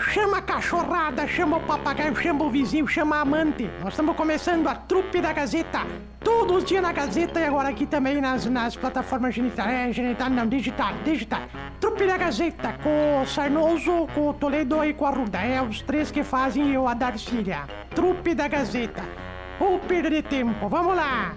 chama a cachorrada, chama o papagaio, chama o vizinho, chama a amante. Nós estamos começando a trupe da Gazeta. Todos os dias na Gazeta e agora aqui também nas, nas plataformas genital, é, genital, não, digital, digital. Trupe da Gazeta, com o Sarnoso, com o Toledo e com a Ruda. É os três que fazem eu a Darcília. Trupe da Gazeta. Ou perder tempo, vamos lá!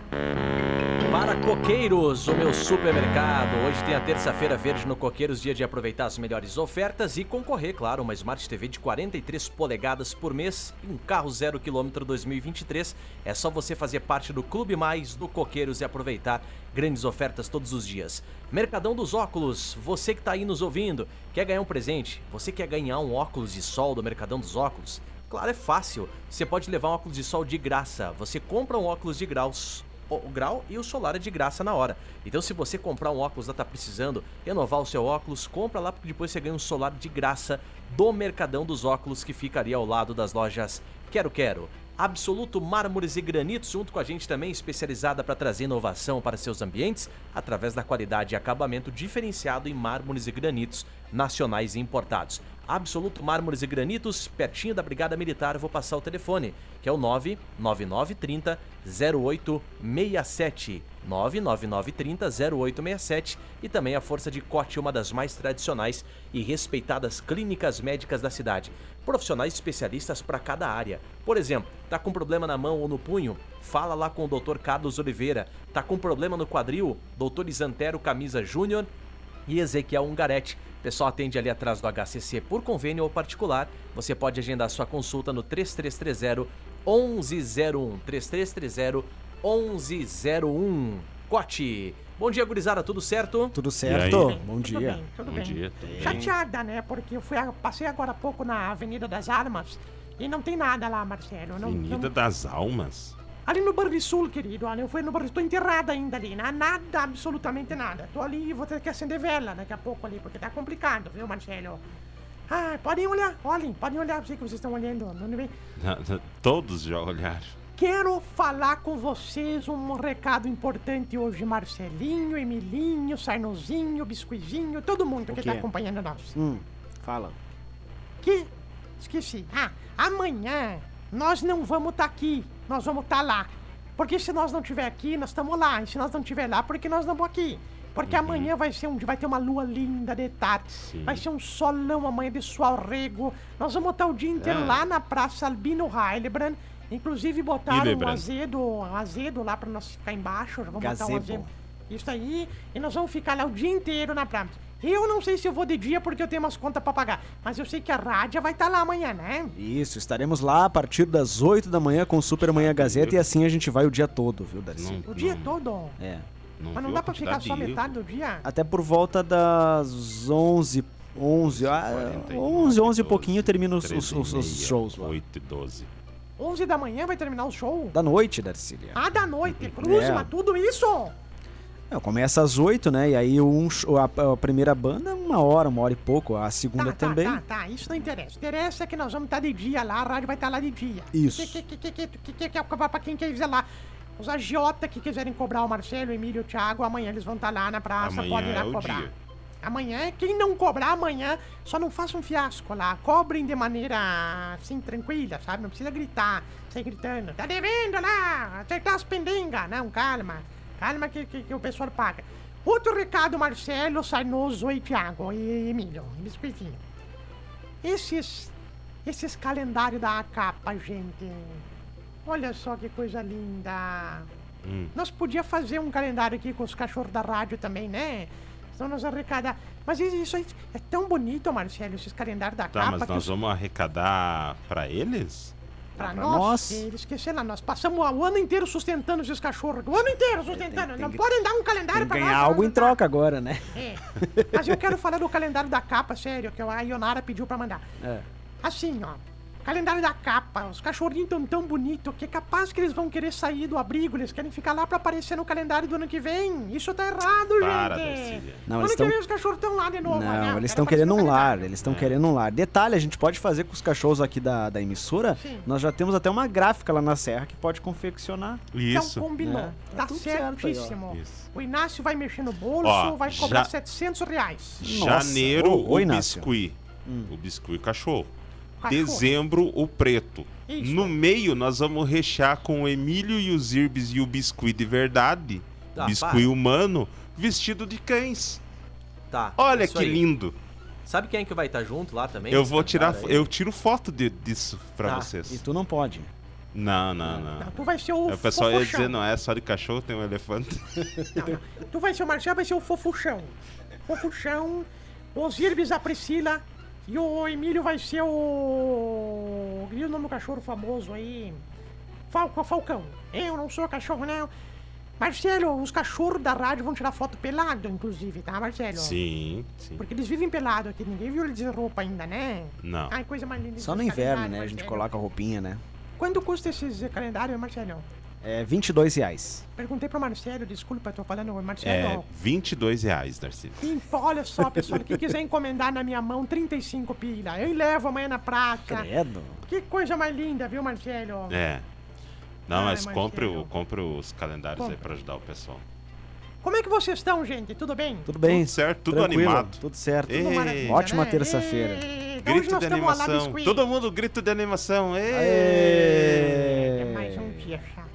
Para Coqueiros, o meu supermercado. Hoje tem a terça-feira verde no Coqueiros, dia de aproveitar as melhores ofertas e concorrer, claro, uma Smart TV de 43 polegadas por mês e um carro zero quilômetro 2023. É só você fazer parte do Clube Mais do Coqueiros e aproveitar grandes ofertas todos os dias. Mercadão dos Óculos, você que está aí nos ouvindo, quer ganhar um presente? Você quer ganhar um óculos de sol do Mercadão dos Óculos? Claro, é fácil. Você pode levar um óculos de sol de graça. Você compra um óculos de graus o grau e o solar é de graça na hora. Então, se você comprar um óculos lá, tá precisando renovar o seu óculos, compra lá porque depois você ganha um solar de graça do Mercadão dos Óculos que fica ali ao lado das lojas Quero Quero. Absoluto Mármores e Granitos, junto com a gente também, especializada para trazer inovação para seus ambientes, através da qualidade e acabamento diferenciado em mármores e granitos nacionais e importados. Absoluto Mármores e Granitos, pertinho da Brigada Militar, vou passar o telefone, que é o 99930 0867. 99930 0867 e também a Força de Cote, uma das mais tradicionais e respeitadas clínicas médicas da cidade. Profissionais especialistas para cada área. Por exemplo, tá com problema na mão ou no punho? Fala lá com o Dr. Carlos Oliveira. Tá com problema no quadril? Dr. Isantero Camisa Júnior e Ezequiel Ungarete. O pessoal atende ali atrás do HCC por convênio ou particular. Você pode agendar sua consulta no 3330 1101. 3330 1101. Cote. Bom dia, gurizada, tudo certo? Tudo certo? Bom Tudo dia. bem, tudo Bom bem. dia, tudo bem. Chateada, né? Porque eu fui, passei agora há pouco na Avenida das Armas e não tem nada lá, Marcelo. Não, Avenida não- das Almas. Ali no Banrisul, querido. Olha, eu fui no Banrisul. Tô enterrada ainda ali. Não há nada, absolutamente nada. Tô ali e vou ter que acender vela daqui a pouco ali, porque tá complicado, viu, Marcelo? Ah, podem olhar, olhem, podem olhar. Eu sei que vocês estão olhando. Não vem. Na- na- Todos já olharam. Quero falar com vocês um recado importante hoje, Marcelinho, Emilinho, Sarnozinho, Biscuizinho, todo mundo que quê? tá acompanhando nós. Hum, fala. Que? Esqueci. Ah, amanhã nós não vamos estar aqui, nós vamos estar lá. Porque se nós não estiver aqui, nós estamos lá. E se nós não estiver lá, porque nós não vamos aqui. Porque amanhã vai ser um vai ter uma lua linda de tarde. Sim. Vai ser um solão amanhã de sual rego. Nós vamos estar o dia inteiro É. lá na Praça Albino Heilebrand. Inclusive botaram um azedo, um azedo lá para nós ficar embaixo. Já Vamos botar um Gazebo. azedo. Isso aí. E nós vamos ficar lá o dia inteiro na praça. Eu não sei se eu vou de dia porque eu tenho umas contas pra pagar. Mas eu sei que a rádio vai estar lá amanhã, né? Isso, estaremos lá a partir das 8 da manhã com o Super Manhã Gazeta e assim a gente vai o dia todo, viu, Darcy? Não, O dia não- todo. É. Não Mas não dá pra ficar só metade do dia? Até por volta das 11, 11, ah, 49, 11, 11 e 12, pouquinho termina os, 13 os, os- e os shows lá. 8 e 12. 11 da manhã vai terminar o show? Da noite, Darcília. Ah, da noite. Cruz, É. mas tudo isso? É, começa às 8, né? E aí um, a, a primeira banda, uma hora, uma hora e pouco. A segunda Tá, tá, também. tá, tá. Isso não interessa. Interessa é que nós vamos estar de dia lá, a rádio vai estar lá de dia. Isso. Que, que, que, que, que, que, que, que, pra quem quiser lá. Os agiota que quiserem cobrar o Marcelo, o Emílio, o Thiago, amanhã eles vão estar lá na praça, Amanhã podem ir lá é cobrar. dia. Amanhã, quem não cobrar amanhã, só não faça um fiasco lá. Cobrem de maneira assim, tranquila, sabe? Não precisa gritar, sair gritando. Tá devendo lá, acertar as pendengas. Não, calma. Calma que, que, que o pessoal paga. Outro recado, Marcelo, Sarnoso e Thiago e Emílio, e Biscoitinho. Esses, esses calendários da capa, gente. Olha só que coisa linda. Hum. Nós podíamos fazer um calendário aqui com os cachorros da rádio também, né? Então nós arrecadar. Mas isso aí é tão bonito, Marcelo, esses calendários da Tá, capa. mas que nós os- vamos arrecadar pra eles? Pra pra nós, nós. eles esqueceram nós passamos o ano inteiro sustentando esses cachorros. O ano inteiro sustentando. tem não que- podem dar um calendário Tem que pra ganhar nós, algo em não- troca agora, né? É. Mas eu quero falar do calendário da capa, sério, que a Ionara pediu pra mandar. É. Assim, ó. Calendário da capa, os cachorrinhos tão tão bonitos que é capaz que eles vão querer sair do abrigo, eles querem ficar lá pra aparecer no calendário do ano que vem. Isso tá errado, Para, gente. Darcília. Não, ano eles que tão- vem os cachorros estão lá de novo. Não, eles estão querendo um lar, eles estão querendo um lar. Detalhe, a gente pode fazer com os cachorros aqui da, da emissora. Sim. Nós já temos até uma gráfica lá na serra que pode confeccionar. Isso. Então combinou. É, tá Tá aí, certíssimo. Isso. o Inácio vai mexer no bolso, Ó, vai cobrar já- 700 reais. Nossa. Janeiro, Ô, ô, o Inácio. biscuit. O biscuit cachorro. Dezembro o preto. Isso. No meio nós vamos rechear com o Emílio e os Irbes e o biscuit de verdade. Ah, biscuit para. humano vestido de cães. Tá. Olha isso que aí. lindo. Sabe quem é que vai estar junto lá também? Eu vou tirar, eu tiro foto de- disso pra Tá. E vocês. tu não pode. Não, não, Não, não. tu vai ser o O pessoal ia fofuchão. dizer, não é só de cachorro, tem um elefante. Não, não. Tu vai ser o Marcelo, vai ser o fofuchão. Fofuchão, os Irbes a Priscila e o Emílio vai ser o. E o nome do cachorro famoso aí? Falco, Falcão. Eu não sou cachorro, não. Marcelo, os cachorros da rádio vão tirar foto pelado, inclusive, tá, Marcelo? Sim, sim. Porque eles vivem pelado aqui, ninguém viu eles de roupa ainda, né? Não. Ai, coisa mais linda. Só no inverno, né? A gente Marcelo. coloca a roupinha, né? Quanto custa esses calendários, Marcelo? É 22 reais. Perguntei pro Marcelo, desculpa, eu tô falando, Marcelo. É 22 reais, Darcy. Sim, olha só, pessoal, quem quiser encomendar na minha mão, 35 pila. Eu levo amanhã na praça. Credo. Que coisa mais linda, viu, Marcelo? É. Não, Ai, mas compre, o, compre os calendários aí Compre. pra ajudar o pessoal. Como é que vocês estão, gente? Tudo bem? Tudo bem? Tudo certo, tudo Tranquilo, animado. Tudo certo. Ei, Tudo maravilha, ótima né? terça-feira. Hoje Grito nós de animação. Todo mundo grito de animação. Aê! É mais um dia chato.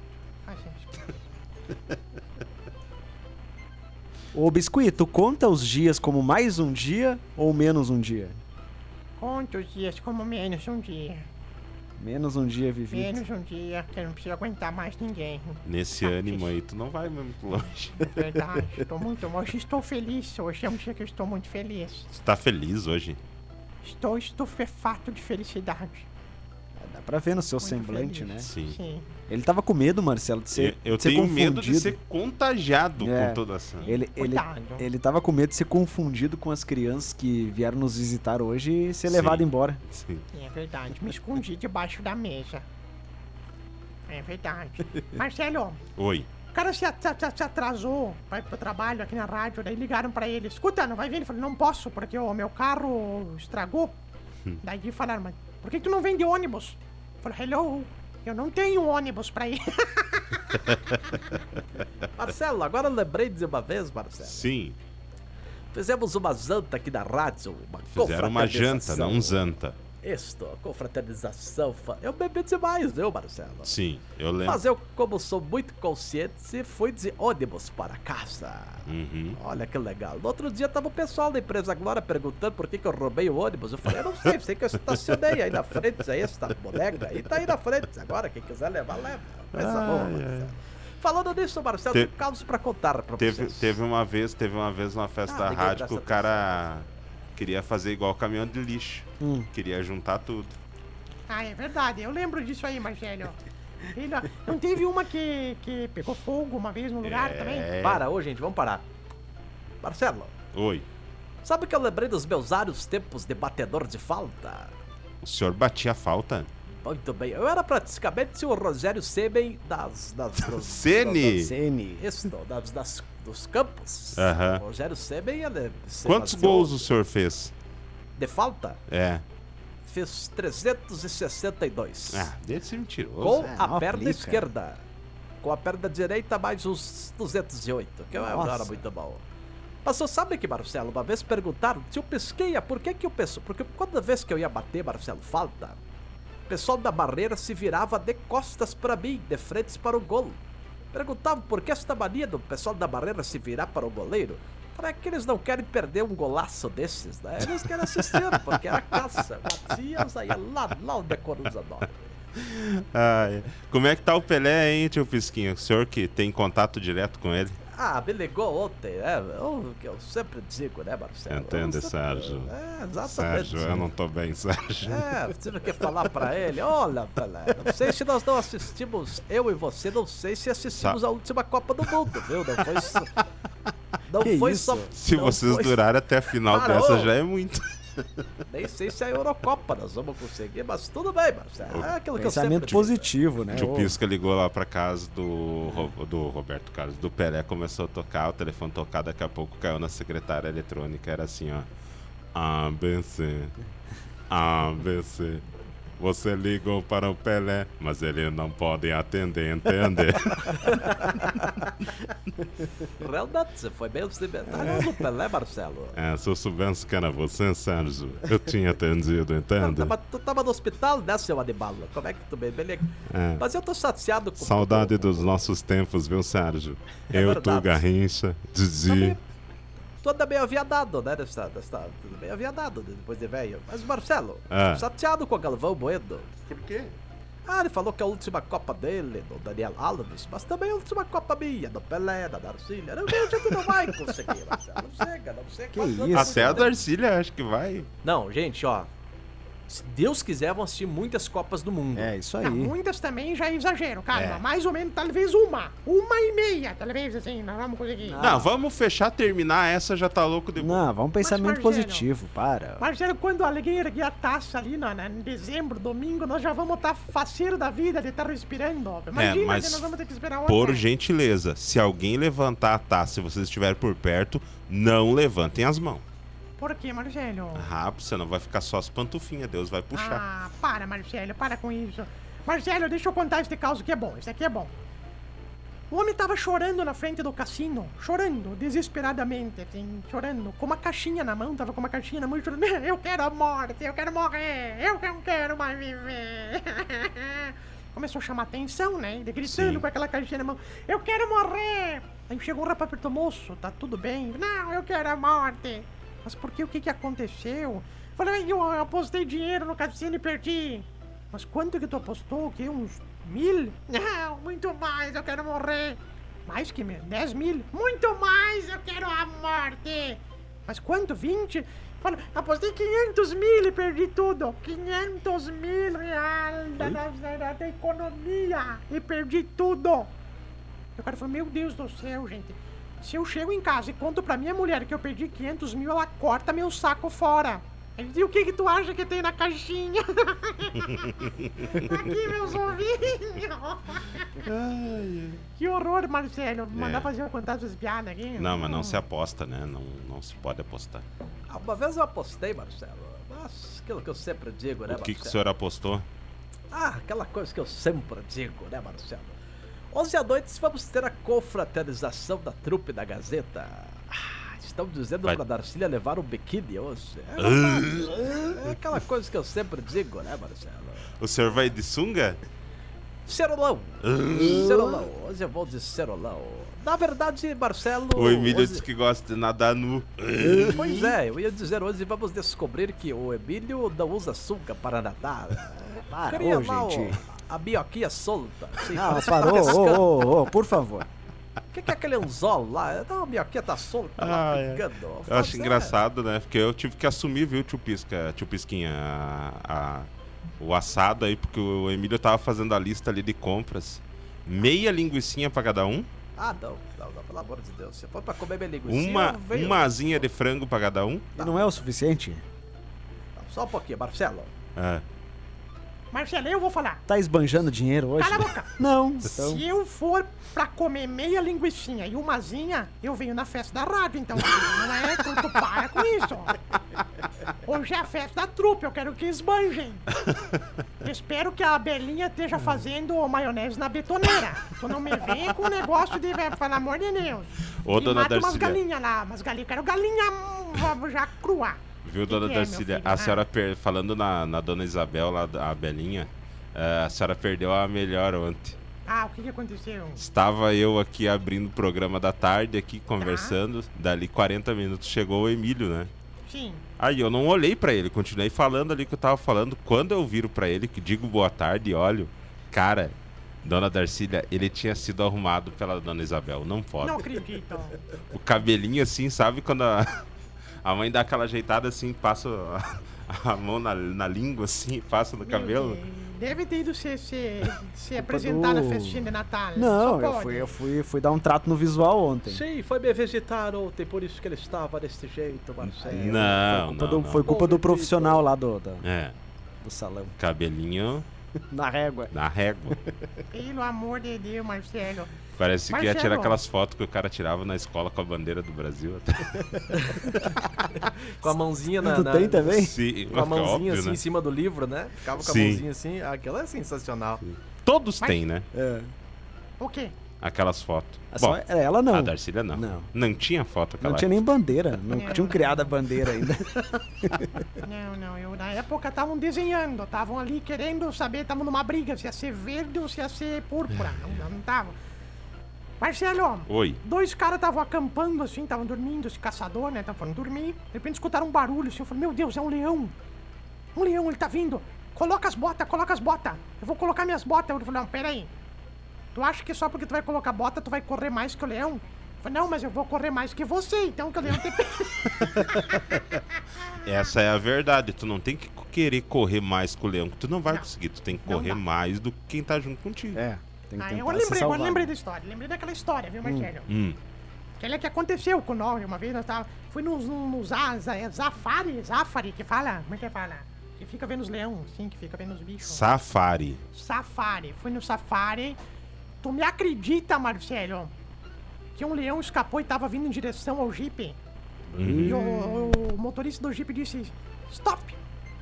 Ô, Biscuit, tu conta os dias como mais um dia ou menos um dia? Quantos dias como menos um dia? Menos um dia vivido. Menos um dia, que eu não preciso aguentar mais ninguém. Nesse Ah, ânimo aí, tu não vai muito longe. É verdade, estou muito... Hoje estou feliz, hoje é um dia que eu estou muito feliz. Você tá feliz hoje? Estou estupefato de felicidade. Dá pra ver no seu Muito semblante, feliz. né? Sim. Sim. Ele tava com medo, Marcelo, de ser, eu eu de ser tenho medo de confundido. ser contagiado É. com toda essa. Ele, ele, Cuidado. ele tava com medo de ser confundido com as crianças que vieram nos visitar hoje e ser Sim. levado embora. Sim. É verdade, me escondi debaixo da mesa. É verdade. Marcelo, Oi. o cara se, at- se- se atrasou vai pro trabalho aqui na rádio, daí ligaram pra ele, escuta, não vai vir? Ele falou, não posso, porque o meu carro estragou. daí falaram, mas por que tu não vem de ônibus? Ele falou, hello, eu não tenho ônibus pra ir. Marcelo, agora eu lembrei de uma vez, Marcelo. Sim. Fizemos uma zanta aqui na rádio. Uma Fizeram uma janta, não um confraternização. Isto, confraternização. Eu bebi demais, viu, Marcelo? Sim, eu lembro. Mas eu, como sou muito consciente, fui de ônibus para casa. Uhum. Olha que legal. No outro dia tava o pessoal da empresa Glória perguntando por que, que eu roubei o ônibus. Eu falei, eu não sei, sei que eu estacionei aí na frente, aí esta bodega aí tá aí na frente. Agora, quem quiser levar, leva. Coisa boa. Marcelo. Falando nisso, Marcelo, Te- tem casos pra contar Teve, vocês. teve uma vez, teve uma vez numa festa Ah, rádio que o cara queria fazer igual caminhão de lixo. Hum. Queria juntar tudo. ah, é verdade, eu lembro disso aí, Marcelo. Não teve uma que, que pegou fogo uma vez no lugar também? É. Para, ô gente, vamos parar. Marcelo, Oi. sabe que eu lembrei dos meus vários tempos de batedor de falta? O senhor batia falta? Muito bem, eu era praticamente o Rogério Semen das... das dos, Sene? CN. Isso, das, das- dos campos. O Rogério Semen, ele... se Quantos gols o senhor fez? De falta? É. Fiz 362. Ah, desse mentiroso. com é, a perna aplica. esquerda. Com a perna direita, mais uns 208, que eu Nossa. era muito bom. Mas você sabe que, Marcelo, uma vez perguntaram se eu pesqueia, por que que eu pessoal... Porque toda vez que eu ia bater, Marcelo, falta, o pessoal da barreira se virava de costas para mim, de frente para o gol. Perguntavam por que esta mania do pessoal da barreira se virar para o goleiro. Falei, é que eles não querem perder um golaço desses, né? Eles querem assistir, porque era caça. Batia, saía lá, lá onde a Coruja dorme. Ai, como é que tá o Pelé, hein, tio Pisquinho? O senhor que tem contato direto com ele? Ah, me ligou ontem, é o que eu sempre digo, né, Marcelo? Entende, sempre- Sérgio? É, exatamente. Sérgio, eu não tô bem, Sérgio. É, tive que falar pra ele, olha, Pelé, não sei se nós não assistimos, eu e você, não sei se assistimos Sa- a última Copa do Mundo, viu? Não foi só... Não Que foi isso? só... Se vocês foi- durarem até a final Parou. dessa, já é muito. Nem sei se a Eurocopa nós vamos conseguir, mas tudo bem, Marcelo. É aquilo que eu Pensamento sempre positivo, né? Tio Ô, Pisca ligou lá pra casa do, do Roberto Carlos, do Pelé, começou a tocar, o telefone tocar, daqui a pouco caiu na secretária eletrônica, era assim, ó. ABC. ABC. Você ligou para o Pelé, mas ele não pode atender, entende? Realmente, você foi bem cimentário no Pelé, Marcelo. é, se eu soubesse que era você, Sérgio, eu tinha atendido, entende? Tava, tu tava no hospital, né, seu animal? Como é que tu bem? Beleza. É. Mas eu tô chateado com Saudade dos nossos tempos, viu, Sérgio? É eu, verdade. tu, Garrincha, Didi. Também- anda meio aviadado, né? Dessa, dessa, meio aviadado depois de velho. Mas, Marcelo, Ah. chateado com o Galvão Bueno. Por quê? Ah, ele falou que é a última Copa dele, do Daniel Alves, mas também a última Copa minha, do Pelé, da Darcília. Não, a gente não vai conseguir, Marcelo. Não chega, não sei Que isso? Até a. Darcília acho que vai. Não, gente, ó. Se Deus quiser, vão assistir muitas Copas do Mundo. É, isso aí. Não, muitas também já é exagero, calma. É. Mais ou menos, talvez uma. Uma e meia, talvez, assim, nós vamos conseguir. Não. Não, vamos fechar, terminar essa, já tá louco de Não, vamos pensamento Marcelo- positivo, para. Marcelo, quando alguém erguer a taça ali na, na- em dezembro, domingo, nós já vamos estar faceiro da vida de estar respirando. Imagina É, mas que nós vamos ter que esperar uma Por gentileza, se alguém levantar a taça e vocês estiverem por perto, não levantem as mãos. Por quê, Marcelo? Ah, você não vai ficar só as pantufinhas, Deus vai puxar. Ah, para, Marcelo, para com isso. Marcelo, deixa eu contar este caso que é bom. Esse aqui é bom. O homem tava chorando na frente do cassino, chorando, desesperadamente, assim, chorando, com uma caixinha na mão, tava com uma caixinha na mão e chorando. Eu quero a morte, eu quero morrer, eu não quero mais viver. Começou a chamar atenção, né? Ele gritando Sim. com aquela caixinha na mão, eu quero morrer. Aí chegou um rapaz e perguntou, moço, tá tudo bem? Não, eu quero a morte. Mas por que? O que que aconteceu? Falei, eu apostei dinheiro no cassino e perdi. Mas quanto que tu apostou? O quê? Uns mil? Não, muito mais, eu quero morrer. Mais que mil? Dez mil? Muito mais, eu quero a morte. Mas quanto? Vinte? Falei, apostei 500 mil e perdi tudo. 500 mil reais da, da, da economia e perdi tudo. E o cara falou, meu Deus do céu, gente. Se eu chego em casa e conto pra minha mulher que eu perdi 500 mil, ela corta meu saco fora. Ele disse, o que que tu acha que tem na caixinha? Aqui, meus ovinhos. que horror, Marcelo. Mandar É. fazer contar essas piadas aqui. Não, mas não se aposta, né? Não, não se pode apostar. Ah, Uma vez eu apostei, Marcelo. Mas aquilo que eu sempre digo, né, O que, que o Marcelo? senhor apostou? Ah, aquela coisa que eu sempre digo, né, Marcelo? 11 à noite vamos ter a confraternização da trupe da Gazeta. Ah, estão dizendo Vai- pra Darcília levar um biquíni hoje. É, verdade. é aquela coisa que eu sempre digo, né, Marcelo? O senhor vai de sunga? Cerolão. Cerolão. Hoje eu vou de cerolão. Na verdade, Marcelo... O Emílio hoje- disse que gosta de nadar nu. Pois é, eu ia dizer hoje vamos descobrir que o Emílio não usa sunga para nadar. Para, Queria ô, o- gente. A bioquinha solta. assim, Não, que parou, tá ô, ô, ô, por favor. O que, que é aquele anzol lá? Não, a minhoquinha tá solta Ah, lá é. picando. Eu acho engraçado, né? Porque eu tive que assumir, viu, tio Pisca, tio Pisquinha, a, a- o assado aí, porque o Emílio tava fazendo a lista ali de compras. Meia linguiçinha pra cada um, Ah, não, não, não, pelo amor de Deus. Se for pra comer minha linguiça, uma, uma asinha de frango pra cada um. E não é o suficiente? Só um pouquinho, Marcelo. É. Marcelo, eu vou falar. Tá esbanjando dinheiro hoje? Cala a boca. Não, então. Se eu for pra comer meia linguiçinha e umazinha, eu venho na festa da rádio, então. Não é? Tu, tu para com isso. Hoje é a festa da trupe, eu quero que esbanjem. Espero que a Belinha esteja fazendo maionese na betoneira. Tu não me venha com um negócio de, pelo amor de Deus. Ô, e dona mata umas Darcília. galinhas lá, umas galinhas. Quero galinha hum, já crua. Viu, Que dona que é, Darcília? filho? a Ah. senhora, per- falando na, na dona Isabel, lá, da- a Belinha, eh, a senhora perdeu a melhor ontem. Ah, o que, que aconteceu? Estava eu aqui abrindo o programa da tarde, aqui conversando. Dali 40 minutos chegou o Emílio, né? Sim. Aí eu não olhei pra ele, continuei falando ali que eu tava falando. Quando eu viro pra ele, que digo boa tarde e olho, cara, dona Darcília, ele tinha sido arrumado pela dona Isabel. Não pode. Não acredito. O cabelinho assim, sabe? Quando a, a mãe dá aquela ajeitada assim, passa a, a mão na, na língua assim, passa no cabelo. Deve ter ido se, se, se apresentar na do- festinha de Natal. Não, eu fui, eu, fui, fui dar um trato no visual ontem. Sim, foi me visitar ontem, por isso que ele estava desse jeito, Marcelo. Não, Culpa não, do- não. Foi culpa do profissional lá do, do, É, do salão. cabelinho Na régua. na régua. Pelo amor de Deus, Marcelo. Parece que ia Marcelo. tirar aquelas fotos que o cara tirava na escola com a bandeira do Brasil. Com a mãozinha na. Tu na- tem também? Sim, Com a é mãozinha óbvio, assim né? em cima do livro, né? Ficava com a Sim. mãozinha assim. Aquilo é sensacional. Todos Mas- têm, né? É. O quê? Aquelas fotos. A só- Bom, é, ela não. a Darcília não. Não. Não tinha foto aquela Não tinha nem bandeira. Não Não. tinham criado a bandeira ainda. Não, não, eu na época estavam desenhando, estavam ali querendo saber, estavam numa briga se ia ser verde ou se ia ser púrpura. Não, não tava. Marcelo, Oi. dois caras estavam acampando assim, estavam dormindo, esse caçador, né? Estavam dormir. De repente escutaram um barulho assim. Eu falei, meu Deus, é um leão. Um leão, ele tá vindo. Coloca as botas, coloca as botas. Eu vou colocar minhas botas. Eu falei, não, peraí. Tu acha que só porque tu vai colocar bota, tu vai correr mais que o leão? Eu falei, não, mas eu vou correr mais que você, então que o leão tem Essa é a verdade. Tu não tem que querer correr mais com o leão, que tu não vai Não. conseguir. Tu tem que correr mais do que quem tá junto contigo. É. Tem que Ah, eu lembrei, agora lembrei da história. Lembrei daquela história, viu, Marcelo? Hum. Aquela que aconteceu com nós uma vez, nós tava, fui nos, nos za- é Zafari, Zafari, que fala, como é que fala? Que fica vendo os leões, sim, que fica vendo os bichos. Safari. Safari, fui no Safari. Tu me acredita, Marcelo, que um leão escapou e tava vindo em direção ao Jeep? E o, o motorista do Jeep disse, stop,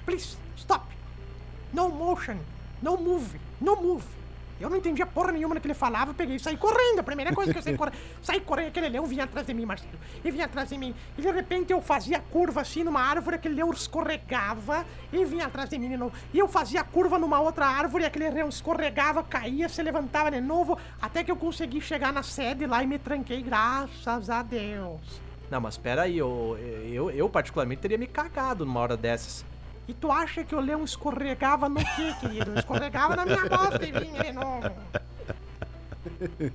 please, stop. No motion, no move, no move. Eu não entendia porra nenhuma do que ele falava, eu peguei e saí correndo. A primeira coisa que eu saí correndo, saí correndo, aquele leão vinha atrás de mim, Marcelo. E vinha atrás de mim. E de repente eu fazia curva assim numa árvore, aquele leão escorregava e vinha atrás de mim de novo. E eu fazia curva numa outra árvore, aquele leão escorregava, caía, se levantava de novo, até que eu consegui chegar na sede lá e me tranquei, graças a Deus. Não, mas pera aí, eu, eu, eu particularmente teria me cagado numa hora dessas. E tu acha que o leão escorregava no quê, querido? Escorregava na minha bosta e vinha de novo.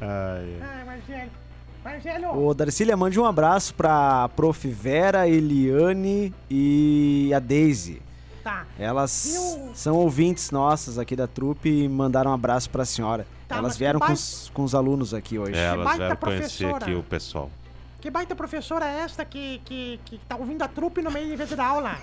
Ai, Ai, Marcelo. Marcelo. Ô, Darcília, mande um abraço pra Prof. Vera, Eliane e a Daisy. Tá. Elas Eu- são ouvintes nossas aqui da trupe e mandaram um abraço pra senhora. Tá, Elas vieram com os, com os alunos aqui hoje. elas baita vieram conhecer aqui o pessoal. Que baita professora é esta que, que, que tá ouvindo a trupe no meio de vez de dar aula?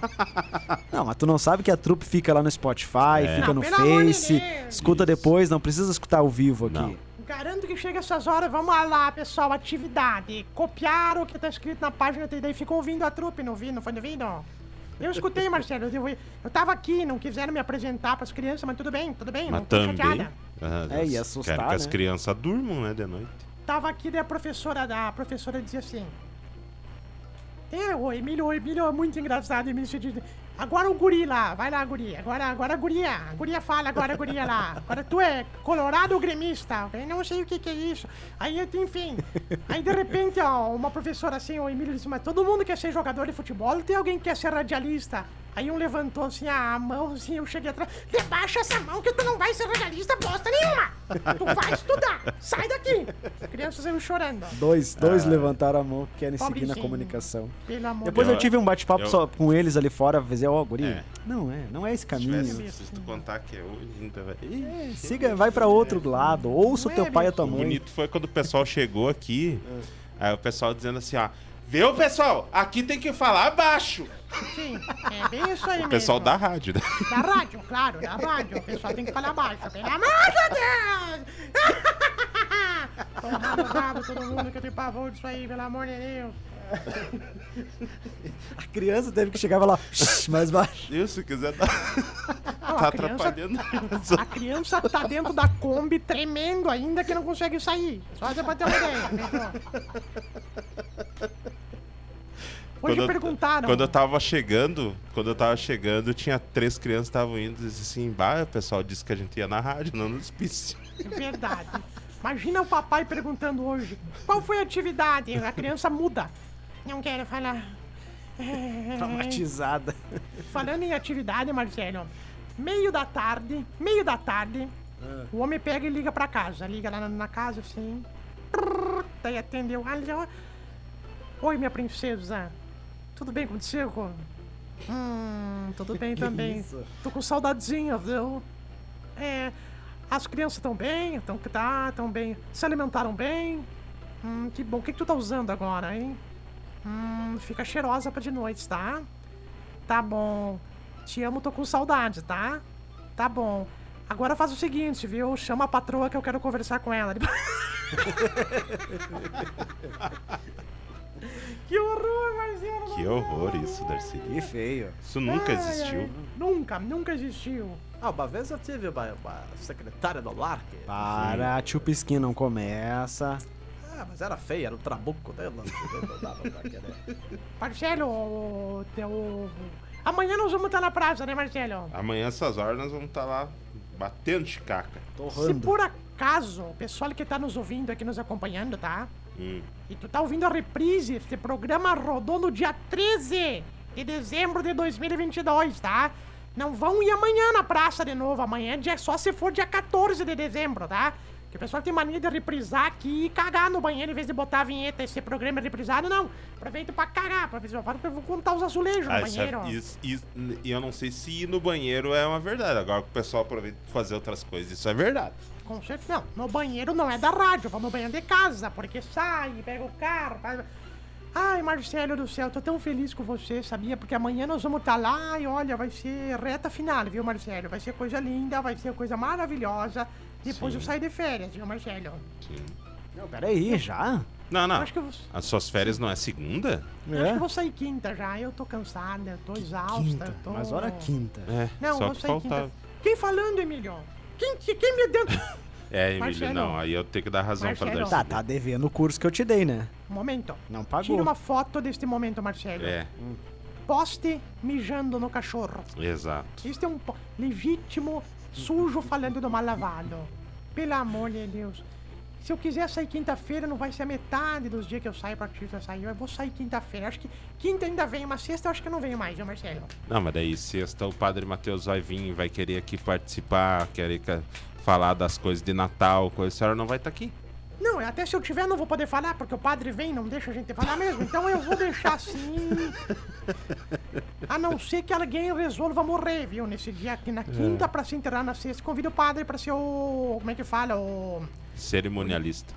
Não, mas tu não sabe que a trupe fica lá no Spotify, É. fica Não, no de Face, Deus. escuta depois, não precisa escutar ao vivo aqui. Não. Garanto que chega essas horas, vamos lá, pessoal, atividade. Copiar o que tá escrito na página e daí ficam ouvindo a trupe, não vi, não foi ouvindo? Eu escutei, Marcelo, eu, eu tava aqui, não quiseram me apresentar pras crianças, mas tudo bem, tudo bem, Mas não tô também. chateada. ah, É, elas assustar, Quero que as né? crianças durmam, né, de noite. Tava aqui, daí a professora, da, professora dizia assim... É, o Emílio, o Emílio é muito engraçado, Emílio. Agora o guri lá, vai lá, guri. Agora, agora a guria, a guria fala, agora a guria lá. Agora tu é colorado gremista? Eu não sei o que que é isso. Aí, enfim, aí de repente, ó, uma professora assim, o Emílio disse, mas todo mundo quer ser jogador de futebol, tem alguém que quer ser radialista? Aí um levantou assim a mão, assim, eu cheguei atrás, debaixa essa mão que tu não vai ser radialista bosta nenhuma! Tu vai estudar, sai daqui! A criança saiu chorando. Dois, dois levantaram a mão que querem seguir na Pobrezinho. comunicação. Pelo amor Depois de eu tive um bate-papo eu- só com eles ali fora, dizer, ó, guri, É. não é, não é esse Se caminho. tivesse- se tu contar que é hoje, ainda vai. Ih, Siga, vai pra outro lado, ouça o teu é, pai e a tua O mãe. bonito foi quando o pessoal chegou aqui. Aí o pessoal dizendo assim, ó. Viu, pessoal? Aqui tem que falar baixo. Sim, é bem isso aí O pessoal mesmo. da rádio, né? Da rádio, claro, da rádio. O pessoal tem que falar baixo. Pelo amor de Deus! Tomar no rabo todo mundo que tem pavor disso aí, pelo amor de Deus. A criança teve que chegar e falar "Shh, mais baixo. Viu? Se quiser dar. Não, tá a criança- atrapalhando. A criança tá dentro da Kombi tremendo ainda que não consegue sair. Só você pra ter uma ideia. pessoal. Hoje eu- perguntaram. Quando eu tava chegando, quando eu tava chegando, tinha três crianças que estavam indo e disse assim, bah, o pessoal disse que a gente ia na rádio, não no hospício. É Verdade. Imagina o papai perguntando hoje: qual foi a atividade? A criança muda. Não quero falar. É, Traumatizada. Falando em atividade, Marcelo, meio da tarde, meio da tarde, o homem pega e liga pra casa. Liga lá na, na casa assim. Daí atendeu. Oi, minha princesa. Tudo bem contigo? Hum, tudo bem também. isso? Tô com saudadezinha, viu? É. As crianças estão bem? Estão tá, tão bem. Se alimentaram bem? Hum, que bom. O que, que tu tá usando agora, hein? Hum, fica cheirosa pra de noite, tá? Tá bom. Te amo, tô com saudade, tá? Tá bom. Agora faz o seguinte, viu? Chama a patroa que eu quero conversar com ela. que horror, Marcelo! Que horror isso, Darcy. Que feio. Isso nunca Ai, existiu. ai, nunca, nunca existiu. Ah, uma vez eu tive uma, uma secretária do lar que... Para, tio Pisquinho, não começa. Ah, mas era feia, era o trabuco dela. Marcelo, teu... Amanhã nós vamos estar na praça, né, Marcelo? Amanhã, essas horas, nós vamos estar lá batendo de caca. Se Torrando. por acaso, o pessoal que tá nos ouvindo aqui, nos acompanhando, tá? Hum. E tu tá ouvindo a reprise, esse programa rodou no dia 13 de dezembro de 2022, tá? Não vão ir amanhã na praça de novo, amanhã é só se for dia 14 de dezembro, tá? Que o pessoal tem mania de reprisar aqui e cagar no banheiro em vez de botar a vinheta. Esse programa é reprisado, não. Aproveita pra cagar, pra ver se eu contar os azulejos no Ah, isso é- banheiro. e eu não sei se ir no banheiro é uma verdade. Agora que o pessoal aproveita pra fazer outras coisas, isso é verdade. Com certeza. Não, no banheiro não é da rádio, vou no banheiro de casa, porque sai, pega o carro, faz... Ai, Marcelo do céu, tô tão feliz com você, sabia? Porque amanhã nós vamos estar lá e olha, vai ser reta final, viu, Marcelo? Vai ser coisa linda, vai ser coisa maravilhosa. Depois Sim. eu saio de férias, viu, Marcelo? Sim. Não, peraí, já? Não, não. acho que eu vou, As suas férias não é segunda? eu acho que eu É. vou sair quinta já. Eu tô cansada, eu tô exausta, Quinta. eu tô... Mas hora quinta. É, Não, só vou que sair faltava. quinta. Quem falando, Emílio? Quem, quem, quem me deu... É, Emílio, Marcelo. não. Aí eu tenho que dar razão pra Marcelo. Darcy. Tá, tá devendo o curso que eu te dei, né? Um momento. Não pagou. Tira uma foto deste momento, Marcelo. É, Poste mijando no cachorro. exato. Isso é um po- legítimo sujo falando do mal lavado. Pelo amor de Deus. Se eu quiser sair quinta-feira, não vai ser a metade dos dias que eu saio pra artista sair. Eu vou sair quinta-feira. Acho que quinta ainda vem, mas sexta eu acho que eu não venho mais, viu, Marcelo? Não, mas daí sexta o Padre Matheus vai vir, vai querer aqui participar, querer falar das coisas de Natal, coisa. A senhora não vai estar aqui. Não, até se eu tiver, não vou poder falar, porque o padre vem não deixa a gente falar mesmo. Então eu vou deixar assim. A não ser que alguém resolva morrer, viu? Nesse dia aqui na quinta, pra se enterrar na sexta. Convido o padre pra ser o. Como é que fala? O. Cerimonialista.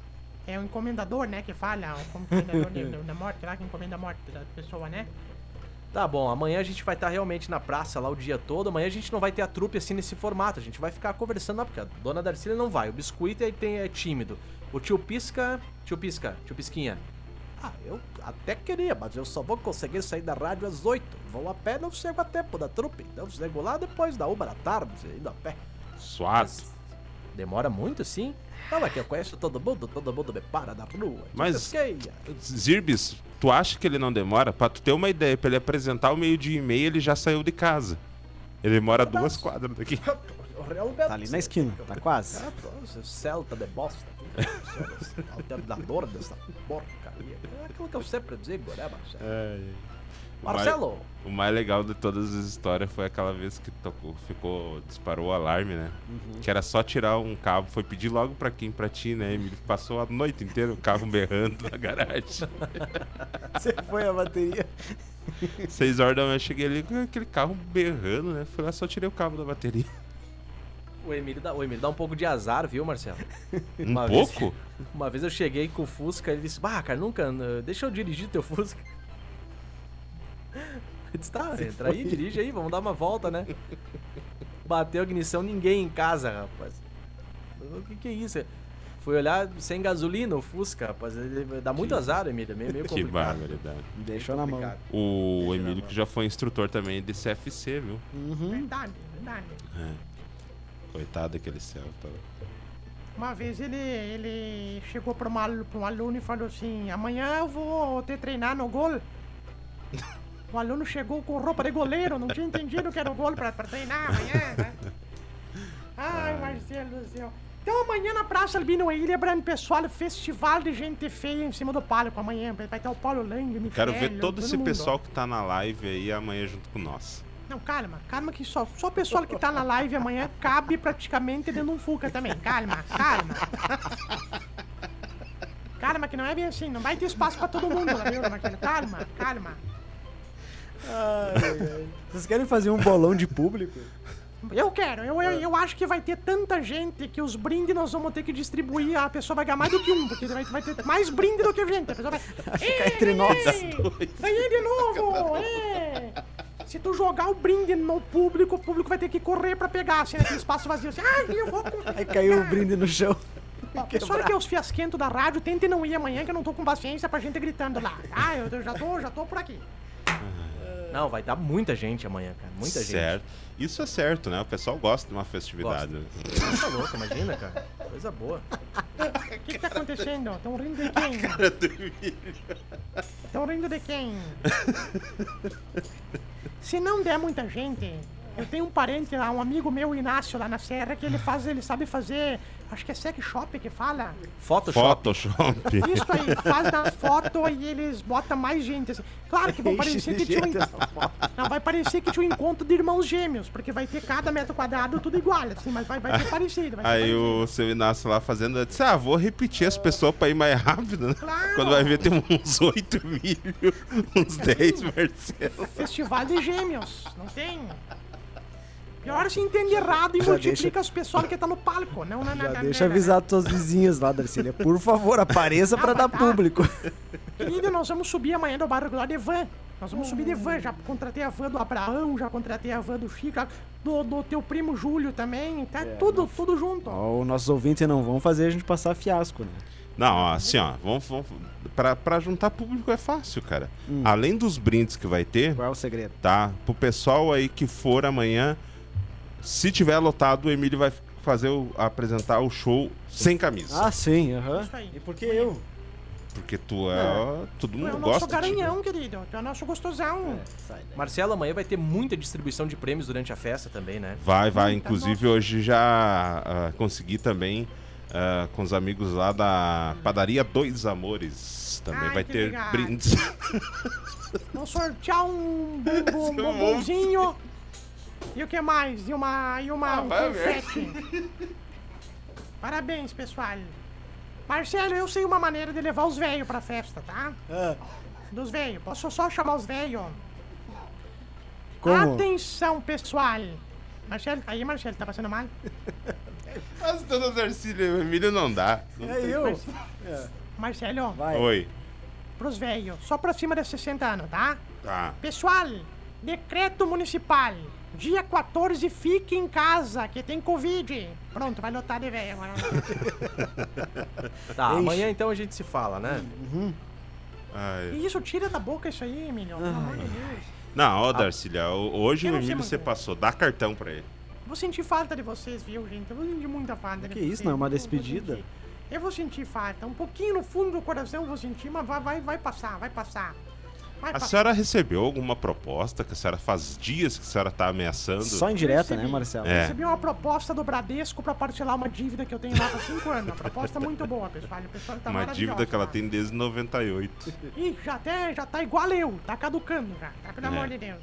É o encomendador, né? Que fala. O encomendador de- da morte lá, que encomenda a morte da pessoa, né? Tá bom, amanhã a gente vai estar realmente na praça lá o dia todo. Amanhã a gente não vai ter a trupe assim nesse formato. A gente vai ficar conversando lá, porque a dona Darcília não vai. O biscoito aí tem, é tímido. O tio Pisca. Tio Pisca, tio Pisquinha. Ah, eu até queria, mas eu só vou conseguir sair da rádio às 8. Vou a pé, não chego a tempo da trupe. Então chego lá depois da uma da tarde, indo a pé. Suave. Demora muito, sim? Não, é que eu conheço todo mundo, todo mundo me para na rua. Mas-. Zirbis, tu acha que ele não demora? Pra tu ter uma ideia, pra ele apresentar o meio dia e meia, ele já saiu de casa. Ele mora duas quadras daqui. Tá ali na esquina, tá quase. Esse Celta de bosta. Esse Alternador dessa porcaria. É aquilo que eu sempre digo, né, Marcelo? O mais- Marcelo! O mais legal de todas as histórias foi aquela vez que tocou, ficou, disparou o alarme, né? Que era só tirar um cabo. Foi pedir logo pra quem? Pra ti, né, Emílio? Passou a noite inteira o carro berrando na garagem. Você foi a bateria. Seis horas da manhã eu cheguei ali com aquele carro berrando, né? Fui lá só tirei o cabo da bateria. O Emílio, dá, o Emílio dá um pouco de azar, viu, Marcelo? Um Uma vez- pouco? Uma vez eu cheguei com o Fusca e ele disse: Bah, cara, nunca. Deixa eu dirigir teu Fusca. Disse: Tá, entra aí, dirige aí, vamos dar uma volta, né? Bateu a ignição, ninguém em casa, rapaz. O que, que é isso? Fui olhar sem gasolina o Fusca, rapaz. Ele dá muito Que- azar, Emílio. é Meio, meio Que complicado. barbaridade. Deixou na mão. Complicado. O Emílio que já foi instrutor também de CFC, viu? Uhum. Verdade, verdade. Coitado daquele Celta. Uma vez ele, ele chegou para um aluno e falou assim: amanhã eu vou te treinar no gol. O aluno chegou com roupa de goleiro, não tinha entendido que era o gol para treinar amanhã, né? Ai, Marcelo do céu. Então amanhã na Praça Albino Hildebrand, pessoal, festival de gente feia em cima do palco amanhã. Vai ter o Paulo Lang, o Quero ver todo esse mundo. pessoal que tá na live aí amanhã junto com nós. Não, calma, calma que só, só o pessoal que tá na live amanhã cabe praticamente dentro de um Fuca também. Calma, calma. Calma, que não é bem assim, não vai ter espaço pra todo mundo, viu, Marcelo? Calma, calma. Vocês querem fazer um bolão de público? Eu quero, eu, eu, eu acho que vai ter tanta gente que os brindes nós vamos ter que distribuir, a pessoa vai ganhar mais do que um, porque vai, vai ter mais brinde do que gente. A pessoa vai. ficar entre nós Ganhei de novo! É. Se tu jogar o brinde no público, o público vai ter que correr pra pegar, assim, naquele espaço vazio. Assim, ai, eu vou... Aí caiu o brinde no chão. Ó, Pessoal que é os fiasquentos da rádio, tentem não ir amanhã, que eu não tô com paciência pra gente gritando lá. Ah, eu já tô, já tô por aqui. Não, vai dar muita gente amanhã, cara. Muita certo. Isso é certo, né? O pessoal gosta de uma festividade. gente. Tá louco, imagina, cara. Coisa boa. O que que tá acontecendo? Tão rindo de quem? Cara do Emílio. Tão rindo de quem? Se não der muita gente, eu tenho um parente lá, um amigo meu, Inácio, lá na Serra, que ele faz, ele sabe fazer, acho que é sex shop que fala. Photoshop. Photoshop. Isso aí, faz na foto e eles botam mais gente assim. Claro que vão parecer que tinha um... Não, vai parecer que tinha um encontro de irmãos gêmeos, porque vai ter cada metro quadrado tudo igual, assim, mas vai, vai ser parecido. Vai ser Aí parecido. o seu Inácio lá fazendo, eu disse, ah, vou repetir as pessoas pra ir mais rápido, né? Claro. Quando vai ver tem uns 8 mil, uns 10 Marcelo. Festival de gêmeos, não tem? Pior se entende errado e Já multiplica deixa- os pessoal que tá no palco. Não, não, não, Já não, deixa não, não. avisado tuas vizinhas lá, Darcília. Por favor, apareça pra Ah, dar tá. público. Querido, nós vamos subir amanhã do bairro lá de van. Nós vamos subir de van. Já contratei a van do Abraão, já contratei a van do Chico, do, do teu primo Júlio também. Tá tudo, tudo junto. Ó, os nossos ouvintes não vão fazer a gente passar fiasco, né? Não, ó, assim, ó, vamos, vamos pra, pra juntar público é fácil, cara. Além dos brindes que vai ter, Qual é o segredo? tá? Pro pessoal aí que for amanhã, se tiver lotado, o Emílio vai fazer o, apresentar o show sem camisa. Ah, sim, aham. Isso aí. E por que eu? Porque tu é. Todo Tu é mundo o nosso gosta de ti. garanhão, querido. Tu é o nosso gostosão. Sai daí. Marcelo, amanhã vai ter muita distribuição de prêmios durante a festa também, né? Vai, vai. Hum, tá Inclusive, hoje já ah, consegui também ah, com os amigos lá da padaria Dois Amores. Também Ai, vai que ter legal. brindes. Vamos sortear um bumbum, um bombonzinho. E o que mais? E uma, e uma Ah, um confete. Parabéns, pessoal. Marcelo, eu sei uma maneira de levar os velhos pra festa, tá? Ah, Dos velhos. Posso só chamar os velhos? como? Atenção, pessoal. Marcelo, aí, Marcelo, tá passando mal? Mas dona Darcília, o Emílio não dá. Não É eu. Marcelo, Vai. Oi. pros velhos, só pra cima de 60 anos, tá? Tá. Pessoal, decreto municipal. Dia 14, fique em casa, que tem Covid. Pronto, vai lotar de velho. Tá, Enche. amanhã então a gente se fala, né? Ai. Que isso, tira da boca isso aí, Emílio. Pelo amor de Deus. Não, ó, Darcília, ho- hoje o Emílio você passou. Dá cartão pra ele. Vou sentir falta de vocês, viu, gente? Eu vou sentir muita falta de Que vocês. isso, não é uma Eu vou despedida? Eu vou sentir falta. Um pouquinho no fundo do coração eu vou sentir, mas vai, vai, vai passar, vai passar. Vai A senhora recebeu alguma proposta que a senhora faz dias que a senhora tá ameaçando? Só indireta, né. Marcelo? É. Recebi uma proposta do Bradesco pra parcelar uma dívida que eu tenho lá há 5 anos. Uma proposta muito boa, pessoal. O pessoal tá Uma dívida que ela lá. tem desde 98. Ih, já até, já tá igual eu, tá caducando já, tá? Pelo É. amor de Deus.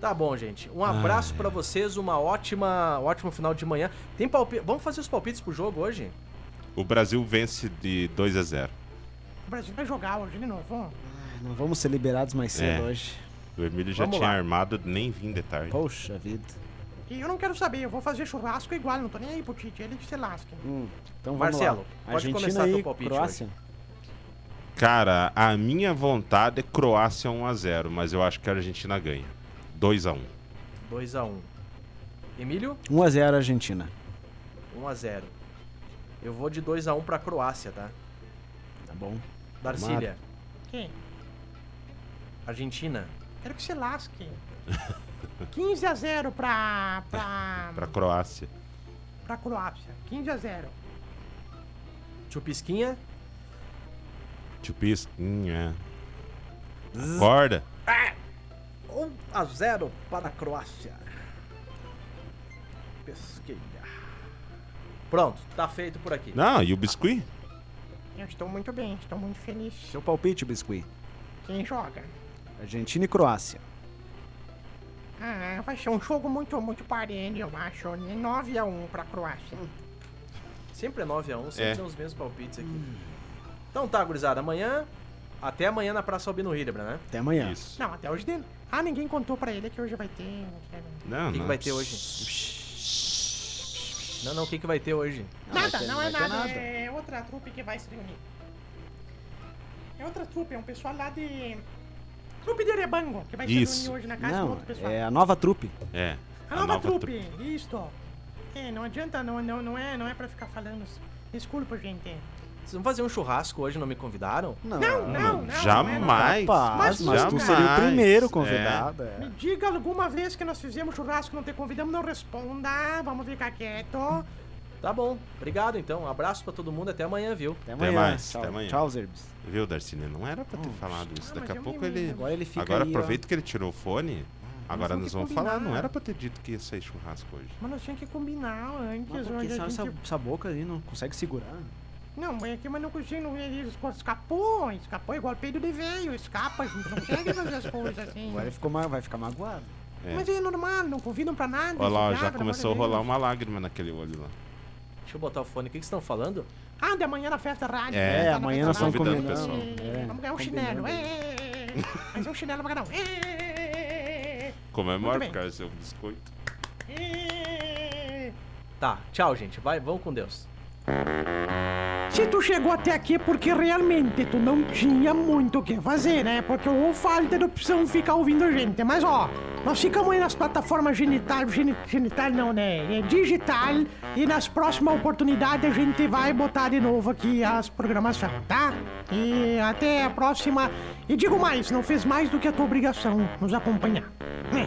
Tá bom, gente. Um abraço pra vocês, uma ótima, um ótimo final de manhã. Tem palpite. Vamos fazer os palpites pro jogo hoje? O Brasil vence de 2 a 0. O Brasil vai jogar hoje de novo. ó. Não vamos ser liberados mais cedo É. hoje. O Emílio já Vamos tinha lá. armado, nem vim de tarde. Poxa vida. E eu não quero saber, eu vou fazer churrasco igual, não tô nem aí pro Tite, ele que se lasque. Hum, então vamos Marcelo, lá. pode Argentina começar e teu palpite Croácia. Cara, a minha vontade é Croácia 1 a 0, mas eu acho que a Argentina ganha. 2 a 1. 2x1. Emílio, 1x0 Argentina. 1x0. Eu vou de 2x1 pra Croácia, tá? Tá bom. Darcília, Quem? Argentina. Quero que se lasque. 15 a 0 pra. pra. Pra Croácia. pra Croácia. 15 a 0. Chupisquinha. Chupisquinha. Acorda. 1x0 para a Croácia. Pesquinha. Pronto, tá feito por aqui. Não, e o biscuit? Eu estou muito bem, estou muito feliz. Seu palpite, Biscuit. Quem joga? Argentina e Croácia. Ah, vai ser um jogo muito, muito parelho, eu acho. 9 a 1 pra Croácia. Sempre é 9x1, sempre É. tem os mesmos palpites aqui. Então tá, gurizada. Amanhã. Até amanhã na Praça Albino Hildebrand, né? Até amanhã. Isso. Não, até hoje dele. Ah, ninguém contou pra ele que hoje vai ter. Não, O que, que não. vai ter hoje? Não, não, o que, que vai ter hoje? Não Nada, ter- não vai é nada. nada. É outra trupe que vai se reunir. É outra trupe, é um pessoal lá de. Trupe de Rebango, que vai ser Isso. reunir hoje na casa do Não, outro pessoal. é a nova trupe. É. A nova, trupe, isto. É, não adianta, não, não, não, é, não é pra ficar falando. Desculpa, gente. Vocês vão fazer um churrasco hoje, não me convidaram? Não, Não, não, não. Jamais. Rapaz, mas, tu jamais. seria o primeiro É. convidado. é. Me diga alguma vez que nós fizemos churrasco e não te convidamos, não responda. Vamos ficar quieto. Tá bom, obrigado então. Um abraço pra todo mundo, até amanhã, viu? Até Até amanhã. mais, Tchau, até amanhã. Tchau, Zerbs. Viu, Darcine? Não era pra ter falado isso. Ah, Daqui a mas pouco ele. Agora ele fica Agora aí, ó. aproveita que ele tirou o fone. Agora vamos nós vamos combinar. falar. Não era pra ter dito que ia sair churrasco hoje. Mas nós tínhamos que combinar antes. Mas por hoje que a essa, gente... essa, essa boca aí não consegue segurar? Não, é que mas não consigo, não, ele escapou, escapou igual peido de veio, escapa, não consegue fazer as coisas assim. Agora ele ficou, ma- vai ficar magoado. É. Mas é normal, não convidam pra nada. Olha lá, já começou a rolar uma lágrima naquele olho lá. Deixa eu botar o fone. O que vocês estão falando? Ah, de amanhã na festa rádio. É, Tá amanhã nós estamos convidando o pessoal. É, Vamos ganhar um chinelo. É, Mas é um chinelo um. É, Comemora bem. por causa do seu biscoito. é. Tá, tchau, gente. Vai, vão com Deus. Se tu chegou até aqui é porque realmente tu não tinha muito o que fazer, né? Porque ou falta de opção ficar ouvindo a gente. Mas ó, nós ficamos aí nas plataformas genital, geni- genital não, né? É digital. E nas próximas oportunidades a gente vai botar de novo aqui as programações, tá? E até a próxima. E digo mais, não fez mais do que a tua obrigação nos acompanhar. Né?